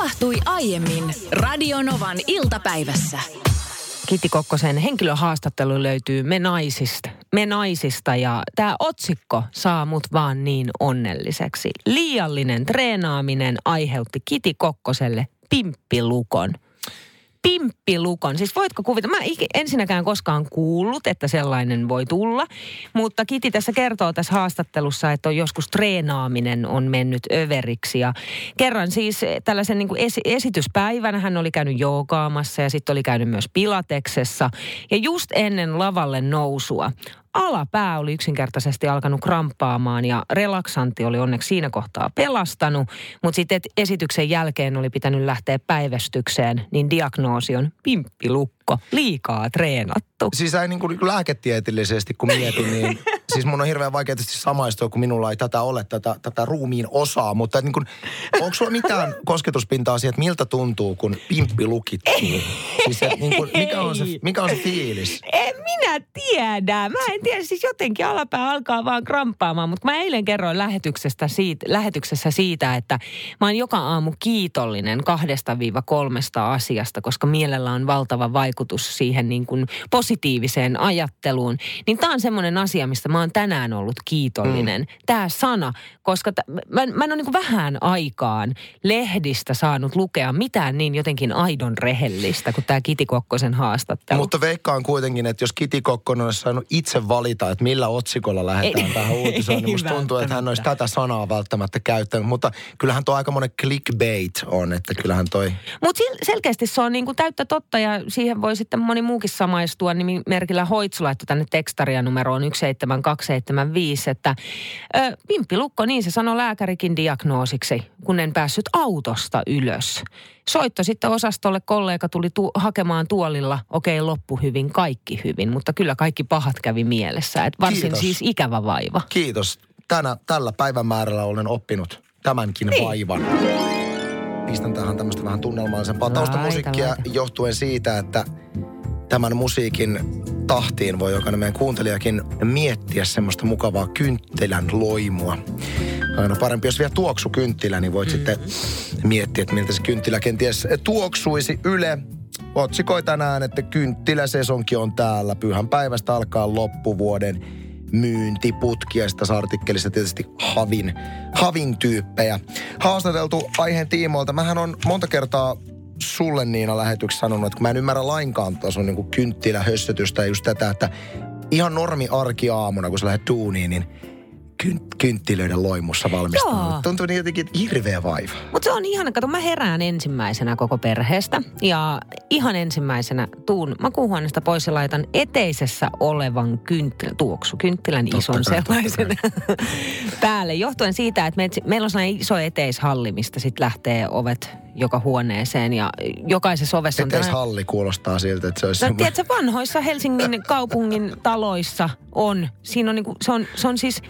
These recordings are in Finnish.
tapahtui aiemmin Radionovan iltapäivässä. Kitti Kokkosen henkilöhaastattelu löytyy Me naisista, Me naisista ja tämä otsikko saa mut vaan niin onnelliseksi. Liiallinen treenaaminen aiheutti Kiti Kokkoselle pimppilukon – pimppilukon. Siis voitko kuvitella? Mä ensinnäkään koskaan kuullut, että sellainen voi tulla. Mutta Kiti tässä kertoo tässä haastattelussa, että on joskus treenaaminen on mennyt överiksi. Ja kerran siis tällaisen niin kuin esi- esityspäivänä hän oli käynyt joogaamassa ja sitten oli käynyt myös pilateksessa. Ja just ennen lavalle nousua alapää oli yksinkertaisesti alkanut kramppaamaan ja relaksantti oli onneksi siinä kohtaa pelastanut, mutta sitten esityksen jälkeen oli pitänyt lähteä päivästykseen, niin diagnoosi on pimppilukko, liikaa treenattu. Siis ei niin kuin lääketieteellisesti kun mietin, niin siis mun on hirveän vaikea tietysti samaistua, kun minulla ei tätä ole, tätä, tätä ruumiin osaa. Mutta niin kuin, onko sulla mitään kosketuspintaa siihen, että miltä tuntuu, kun pimppi lukittuu? Siis, niin kuin, mikä, on se, mikä on se fiilis? En minä tiedä. Mä en tiedä, siis jotenkin alapää alkaa vaan kramppaamaan. Mutta mä eilen kerroin lähetyksestä siitä, lähetyksessä siitä, että mä oon joka aamu kiitollinen kahdesta viiva kolmesta asiasta, koska mielellä on valtava vaikutus siihen niin kuin positiiviseen ajatteluun. Niin tää on semmoinen asia, mistä mä oon tänään ollut kiitollinen. Mm. Tämä sana, koska t- mä, mä en ole niin vähän aikaan lehdistä saanut lukea mitään niin jotenkin aidon rehellistä kuin tämä Kiti Kokkosen haastattelu. Mutta veikkaan kuitenkin, että jos Kiti Kokkonen olisi saanut itse valita, että millä otsikolla lähdetään ei, tähän uutisoon, niin musta tuntuu, että hän olisi tätä sanaa välttämättä käyttänyt. Mutta kyllähän tuo aika monen clickbait on, että kyllähän toi... Mutta selkeästi se on niinku täyttä totta ja siihen voi sitten moni muukin samaistua. Nimimerkillä Hoitsu laittoi tänne tekstaria numeroon 275, että ö, pimppilukko, niin se sanoi lääkärikin diagnoosiksi, kun en päässyt autosta ylös. Soitto sitten osastolle, kollega tuli tu- hakemaan tuolilla, okei loppu hyvin, kaikki hyvin, mutta kyllä kaikki pahat kävi mielessä. Et varsin Kiitos. siis ikävä vaiva. Kiitos. Tänä, tällä päivämäärällä olen oppinut tämänkin niin. vaivan. Pistän tähän tämmöistä vähän tunnelmallisempaa taustamusiikkia johtuen siitä, että tämän musiikin tahtiin voi jokainen meidän kuuntelijakin miettiä semmoista mukavaa kynttilän loimua. Aina parempi, jos vielä tuoksu kynttilä, niin voit mm. sitten miettiä, että miltä se kynttilä kenties tuoksuisi Yle. Otsikoi tänään, että kynttiläsesonki on täällä. Pyhän päivästä alkaa loppuvuoden myyntiputki ja sitten artikkelissa tietysti havin, havin tyyppejä. Haastateltu aiheen tiimoilta. Mähän on monta kertaa sulle Niina lähetyksessä sanonut, että kun mä en ymmärrä lainkaan tuossa on niin kynttilähössötystä ja just tätä, että ihan normi arki aamuna, kun sä lähdet duuniin, niin kynt- kynttilöiden loimussa valmistunut. Tuntuu niin jotenkin hirveä vaiva. Mutta se on ihana. Kato, mä herään ensimmäisenä koko perheestä. Ja ihan ensimmäisenä tuun makuuhuoneesta pois ja laitan eteisessä olevan kynttilän, tuoksu, kynttilän totta ison kai, sellaisen päälle. Johtuen siitä, että me, meillä on sellainen iso eteishalli, mistä sitten lähtee ovet joka huoneeseen ja jokaisessa ovessa on... Eteishalli kuulostaa siltä, että se olisi... No, tiedätkö, vanhoissa Helsingin kaupungin taloissa on, siinä on niinku, se on, se on siis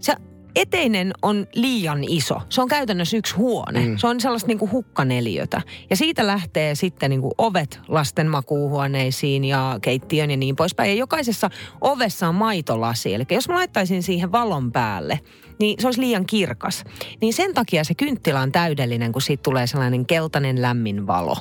se eteinen on liian iso. Se on käytännössä yksi huone. Mm. Se on sellaista niin kuin hukkaneliötä. Ja siitä lähtee sitten niin kuin ovet lasten makuuhuoneisiin ja keittiön ja niin poispäin. Ja jokaisessa ovessa on maitolasi. Eli jos mä laittaisin siihen valon päälle, niin se olisi liian kirkas. Niin sen takia se kynttilä on täydellinen, kun siitä tulee sellainen keltainen lämmin valo.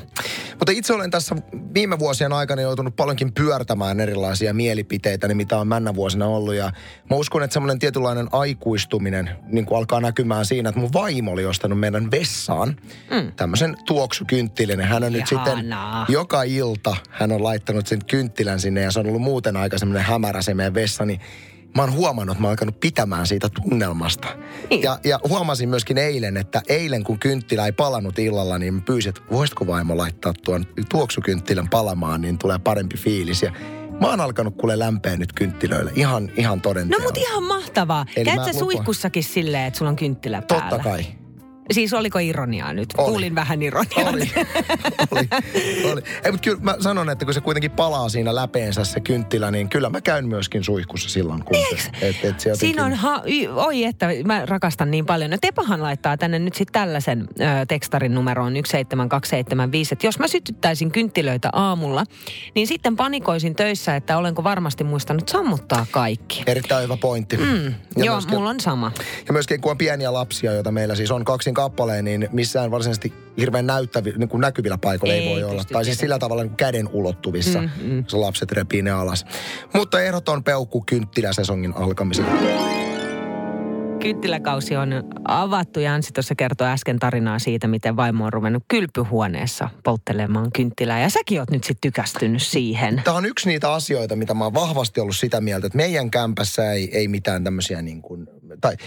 Mutta itse olen tässä viime vuosien aikana joutunut paljonkin pyörtämään erilaisia mielipiteitä, niin mitä on männä vuosina ollut. Ja mä uskon, että semmoinen tietynlainen aikuistuminen niin kuin alkaa näkymään siinä, että mun vaimo oli ostanut meidän vessaan mm. tämmöisen tuoksukynttilän. Hän on Ihanaa. nyt sitten joka ilta, hän on laittanut sen kynttilän sinne ja se on ollut muuten aika semmoinen hämärä se meidän vessa, niin mä oon huomannut, että mä oon alkanut pitämään siitä tunnelmasta. Niin. Ja, ja huomasin myöskin eilen, että eilen kun kynttilä ei palannut illalla, niin mä pyysin, että voisitko vaimo laittaa tuon tuoksukynttilän palamaan, niin tulee parempi fiilis. Ja Mä oon alkanut kuule lämpeä nyt kynttilöille. Ihan, ihan toden No mut ihan mahtavaa. Käyt sä suihkussakin silleen, että sulla on kynttilä päällä? Totta kai. Siis oliko ironiaa nyt? Oli. Kuulin vähän ironiaa. Oli. oli. oli. Ei, mutta kyllä mä sanon, että kun se kuitenkin palaa siinä läpeensä se kynttilä, niin kyllä mä käyn myöskin suihkussa silloin. Kun se, et, et se Siinä on, ha- oi että mä rakastan niin paljon. No Tepahan laittaa tänne nyt sitten tällaisen ö, tekstarin numeroon 17275, että jos mä sytyttäisin kynttilöitä aamulla, niin sitten panikoisin töissä, että olenko varmasti muistanut sammuttaa kaikki. Erittäin hyvä pointti. Mm. Joo, myöskin, mulla on sama. Ja myöskin kun on pieniä lapsia, joita meillä siis on kaksin kappaleen, niin missään varsinaisesti hirveän näyttävi, niin kuin näkyvillä paikoilla ei, ei voi olla. Tai siis sillä tavalla niin kuin käden ulottuvissa, mm, mm. jos lapset repii ne alas. Mutta ehdoton peukku kynttiläsesongin alkamisella. Kynttiläkausi on avattu ja Ansi tuossa kertoi äsken tarinaa siitä, miten vaimo on ruvennut kylpyhuoneessa polttelemaan kynttilää. Ja säkin oot nyt sitten tykästynyt siihen. Tämä on yksi niitä asioita, mitä mä oon vahvasti ollut sitä mieltä, että meidän kämpässä ei, ei mitään tämmöisiä niin kuin, tai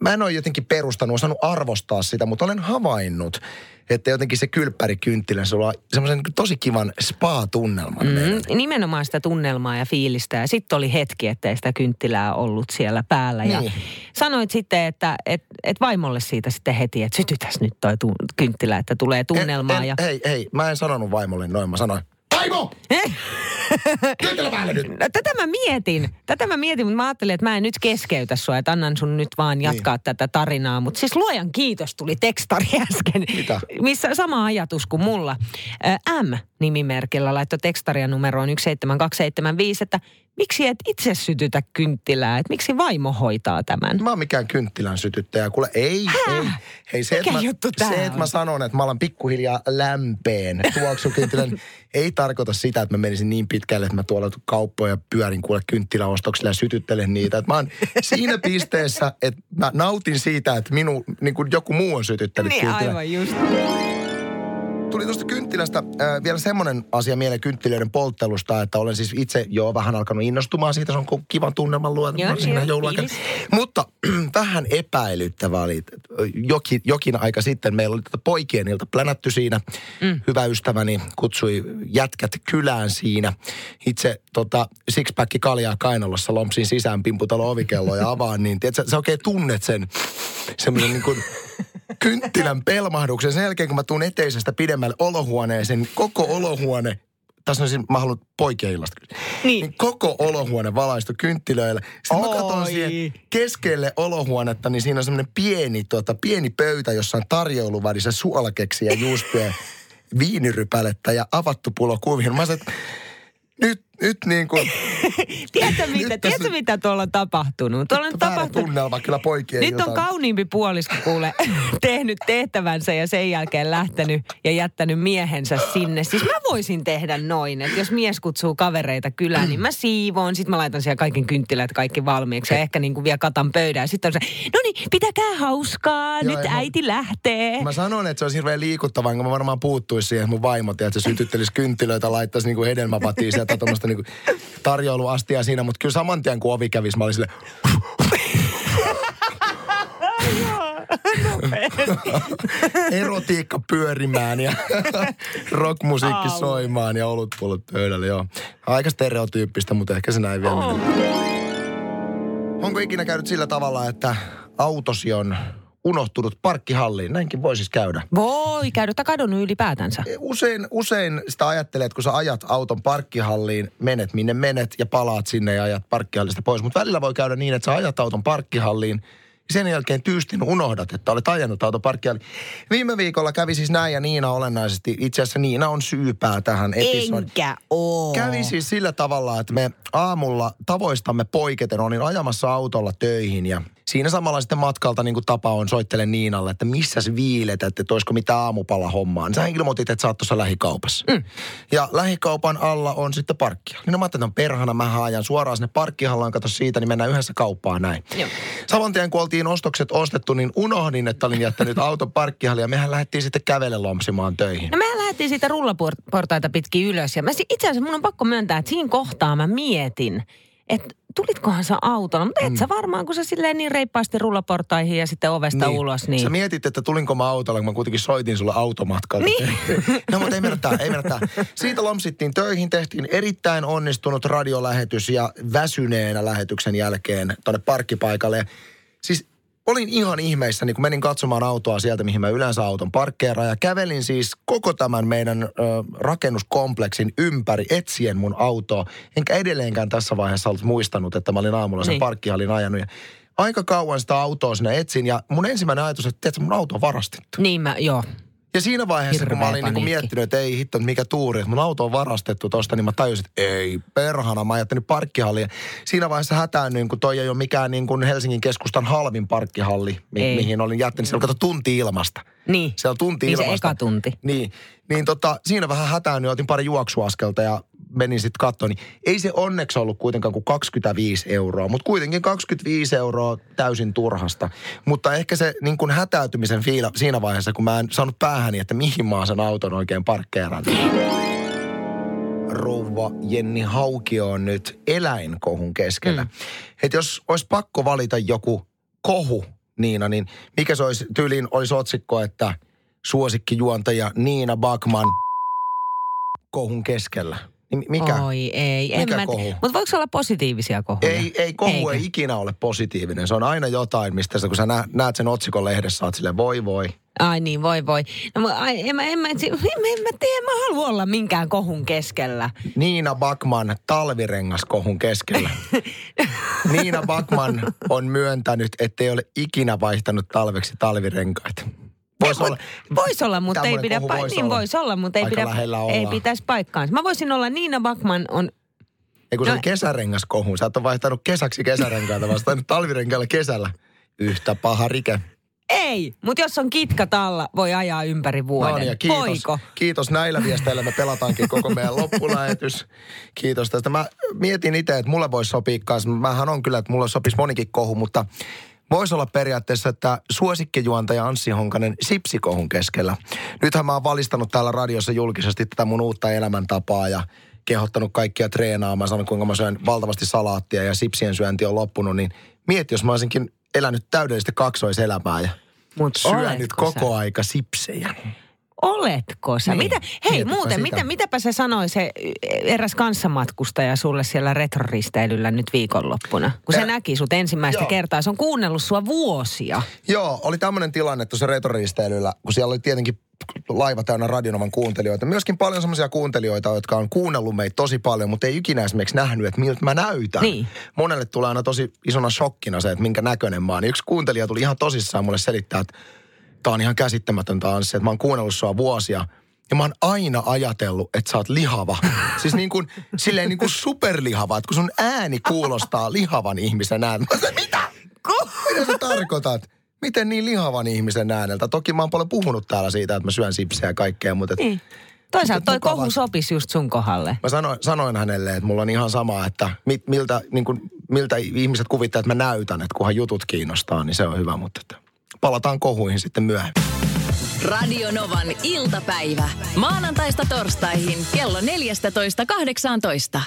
mä en ole jotenkin perustanut, osannut arvostaa sitä, mutta olen havainnut, että jotenkin se kylppärikynttilä, se on semmoisen tosi kivan spa-tunnelman. Mm, nimenomaan sitä tunnelmaa ja fiilistä. Ja sitten oli hetki, ettei sitä kynttilää ollut siellä päällä. Niin. Ja sanoit sitten, että et, et vaimolle siitä sitten heti, että sytytäs nyt toi tu- kynttilä, että tulee tunnelmaa. En, en, ja... Hei, hei, mä en sanonut vaimolle noin, mä sanoin, vaimo! nyt. No, tätä mä mietin. Tätä mä mietin, mutta mä ajattelin, että mä en nyt keskeytä sua, että annan sun nyt vaan jatkaa niin. tätä tarinaa. Mutta siis luojan kiitos tuli tekstari äsken. Mitä? Missä sama ajatus kuin mulla. M-nimimerkillä laittoi tekstaria numeroon 17275, että miksi et itse sytytä kynttilää? Että miksi vaimo hoitaa tämän? Mä oon mikään kynttilän sytyttäjä. Kuule, ei, Hää? ei. Hei, se, että mä, se, että mä sanon, että mä alan pikkuhiljaa lämpeen tuoksukynttilän, ei tarkoita sitä, että mä menisin niin pitkälle, että mä tuolla kauppoja pyörin kuule kynttiläostoksilla ja sytyttelen niitä. Että mä oon siinä pisteessä, että mä nautin siitä, että minu, niin kuin joku muu on sytyttänyt niin, kynttilän. aivan just. Tuli tuosta kynttilästä äh, vielä semmoinen asia mieleen kynttilöiden polttelusta, että olen siis itse jo vähän alkanut innostumaan siitä. Se on kivan tunnelman luonut Mutta vähän epäilyttävää oli. Jokin, jokin aika sitten meillä oli tätä poikien ilta plänätty siinä. Mm. Hyvä ystäväni kutsui jätkät kylään siinä. Itse tota, sixpack kaljaa kainalossa lompsin sisään pimputalo ovikello ja avaan. Niin tiedätkö, sä oikein tunnet sen semmoisen niin kuin kynttilän pelmahduksen. Sen jälkeen, kun mä tuun eteisestä pidemmälle olohuoneeseen, koko olohuone tässä on siis, mä haluan poikien illasta. Niin. niin. koko olohuone valaistu kynttilöillä. Sitten Oi. mä katson siihen keskelle olohuonetta, niin siinä on semmoinen pieni, tota, pieni pöytä, jossa on tarjouluvälissä suolakeksiä, juustoja, viinirypälettä ja avattu pulo kuvia. Mä sanoin, nyt, nyt niin kuin... tiedätkö, mitä, nyt tiedätkö mitä tuolla on tapahtunut? Tuolla on tapahtunut... tunnelma kyllä poikien Nyt on kauniimpi puolisko kuule tehnyt tehtävänsä ja sen jälkeen lähtenyt ja jättänyt miehensä sinne. Siis mä voisin tehdä noin, että jos mies kutsuu kavereita kylään, niin mä siivoon. Sitten mä laitan siellä kaiken kynttilät kaikki valmiiksi ja ehkä niin kuin vielä katan pöydän. Sitten on se, no niin, pitäkää hauskaa, Joo, nyt äiti mä, lähtee. Mä sanon, että se olisi hirveän liikuttavaa, kun mä varmaan puuttuisi siihen, mun vaimo, että se sytyttelisi kynttilöitä, laittaisi niin kuin hedelmäpatia sieltä tuommoista niin tarjoiluastia siinä, mutta kyllä saman tien kun ovi kävisi, mä olin sille... Erotiikka pyörimään ja rockmusiikki soimaan ja olutpuolut pöydälle, joo. Aika stereotyyppistä, mutta ehkä se näin vielä oh. Onko ikinä käynyt sillä tavalla, että autosi on unohtunut parkkihalliin. Näinkin voisi siis käydä. Voi käydä, tai kadonnut ylipäätänsä. E, usein, usein sitä ajattelet, kun sä ajat auton parkkihalliin, menet minne menet ja palaat sinne ja ajat parkkihallista pois. Mutta välillä voi käydä niin, että sä ajat auton parkkihalliin – sen jälkeen tyystin unohdat, että olet ajanut autoparkkiin. Viime viikolla kävi siis näin ja Niina olennaisesti. Itse asiassa Niina on syypää tähän episodiin. Enkä oo. Kävi siis sillä tavalla, että me aamulla tavoistamme poiketen olin ajamassa autolla töihin ja siinä samalla sitten matkalta niin kuin tapa on, soittelen Niinalle, että missä se viilet, että olisiko mitään aamupala hommaa. Sä ilmoitit, että sä oot tuossa lähikaupassa. Mm. Ja lähikaupan alla on sitten parkkia. Niin no mä ajattelin, että perhana mä ajan suoraan sinne parkkihallaan, kato siitä, niin mennään yhdessä kauppaan näin. Joo. Saman tien kun oltiin ostokset ostettu, niin unohdin, että olin jättänyt auton parkkihalli ja mehän lähdettiin sitten kävelle lompsimaan töihin. No mehän lähdettiin siitä rullaportaita pitkin ylös ja mä, itse asiassa mun on pakko myöntää, että siinä kohtaa mä mietin, että tulitkohan sä autolla? Mutta et mm. sä varmaan, kun sä silleen niin reippaasti rullaportaihin ja sitten ovesta niin. ulos. Niin. Sä mietit, että tulinko mä autolla, kun mä kuitenkin soitin sulle automatkalta. Niin. no mutta ei mennä ei mennä Siitä lomsittiin töihin, tehtiin erittäin onnistunut radiolähetys ja väsyneenä lähetyksen jälkeen tonne parkkipaikalle. Siis olin ihan ihmeissä, niin kun menin katsomaan autoa sieltä, mihin mä yleensä auton parkkeeraan. Ja kävelin siis koko tämän meidän ö, rakennuskompleksin ympäri etsien mun autoa. Enkä edelleenkään tässä vaiheessa ollut muistanut, että mä olin aamulla sen niin. parkkihallin ajanut. Ja aika kauan sitä autoa sinä etsin ja mun ensimmäinen ajatus, että tiedätkö, mun auto on varastettu. Niin mä, joo. Ja siinä vaiheessa, Hirveä kun mä olin niin paniikki. miettinyt, että ei hitto, mikä tuuri, että mun auto on varastettu tosta, niin mä tajusin, että ei perhana, mä jättänyt parkkihallia. Siinä vaiheessa hätäännyin, kun toi ei ole mikään niin kuin Helsingin keskustan halvin parkkihalli, mi- mihin olin jättänyt. Siellä on kato tunti ilmasta. Niin. Siellä on tunti Niin se ilmasta. eka tunti. Niin, niin tota, siinä vähän hätäännyin, otin pari juoksuaskelta ja menin sitten katsomaan. Niin ei se onneksi ollut kuitenkaan kuin 25 euroa, mutta kuitenkin 25 euroa täysin turhasta. Mutta ehkä se niin kuin hätäytymisen fiila siinä vaiheessa, kun mä en saanut päähäni, että mihin mä sen auton oikein parkkeeran. Rouva Jenni Haukio on nyt eläinkohun keskellä. Mm. Että jos olisi pakko valita joku kohu, Niina, niin mikä se olisi, tyyliin olisi otsikko, että suosikkijuontaja Niina Bakman kohun keskellä. Niin mikä? Oi ei, en Mikä mä kohu? Mutta voiko olla positiivisia kohuja? Ei, ei kohu Eikö? ei ikinä ole positiivinen. Se on aina jotain, mistä sä, kun sä nä, näet sen otsikon lehdessä, oot silleen, voi voi. Ai niin, voi voi. No, mä- ai, en, mä, en, mä, en, en mä tiedä, mä halua olla minkään kohun keskellä. Niina Bakman talvirengas kohun keskellä. Niina Bakman on myöntänyt, ettei ole ikinä vaihtanut talveksi talvirenkaita. Voisi olla, Voisi olla, mutta ei pidä kohu pa- voisi niin olla. voisi olla, mutta ei, Aika pidä, lähellä ei pitäisi paikkaansa. Mä voisin olla Niina Backman on, ei kun se No- oli kesärengas kohu. Sä ole vaihtanut kesäksi kesärenkaita, vaan sä oot talvirenkailla kesällä. Yhtä paha rike. ei, mutta jos on kitkat alla, voi ajaa ympäri vuoden. No niin, ja kiitos, Voiko? kiitos näillä viesteillä. Me pelataankin koko meidän loppulähetys. Kiitos tästä. Mä mietin itse, että mulle voisi sopia kanssa. Mähän on kyllä, että mulle sopisi monikin kohu, mutta voisi olla periaatteessa, että suosikkijuontaja Anssi Honkanen sipsikohun keskellä. Nythän mä oon valistanut täällä radiossa julkisesti tätä mun uutta elämäntapaa ja kehottanut kaikkia treenaamaan. Sanon, kuinka mä syön valtavasti salaattia ja sipsien syönti on loppunut. Niin mieti, jos mä olisinkin elänyt täydellistä kaksoiselämää ja Mut koko sä? aika sipsejä. Oletko sä? Niin, Mitä, hei muuten, sitä. mitä, mitäpä se sanoi se eräs kanssamatkustaja sulle siellä retroristeilyllä nyt viikonloppuna? Kun se Ä- näki sut ensimmäistä joo. kertaa, se on kuunnellut sua vuosia. Joo, oli tämmöinen tilanne tuossa retoristeilyllä, kun siellä oli tietenkin laiva täynnä Radionovan kuuntelijoita. Myöskin paljon semmoisia kuuntelijoita, jotka on kuunnellut meitä tosi paljon, mutta ei ikinä esimerkiksi nähnyt, että miltä mä näytän. Niin. Monelle tulee aina tosi isona shokkina se, että minkä näköinen mä oon. Yksi kuuntelija tuli ihan tosissaan mulle selittää, että tää on ihan käsittämätöntä Anssi, että mä oon kuunnellut sua vuosia. Ja mä oon aina ajatellut, että sä oot lihava. Siis niin kuin, silleen niin kuin superlihava, että kun sun ääni kuulostaa lihavan ihmisen ääneltä. Mitä? Mitä sä tarkoitat? Miten niin lihavan ihmisen ääneltä? Toki mä oon paljon puhunut täällä siitä, että mä syön sipsejä ja kaikkea, mutta et Niin. Toisaalta toi Mukavaa. kohu sopisi just sun kohdalle. mä sanoin, sanoin hänelle, että mulla on ihan sama, että mit, miltä, niin kuin, miltä ihmiset kuvittaa, että mä näytän, että kunhan jutut kiinnostaa, niin se on hyvä, mutta että palataan kohuihin sitten myöhemmin. Radio Novan iltapäivä. Maanantaista torstaihin kello 14.18.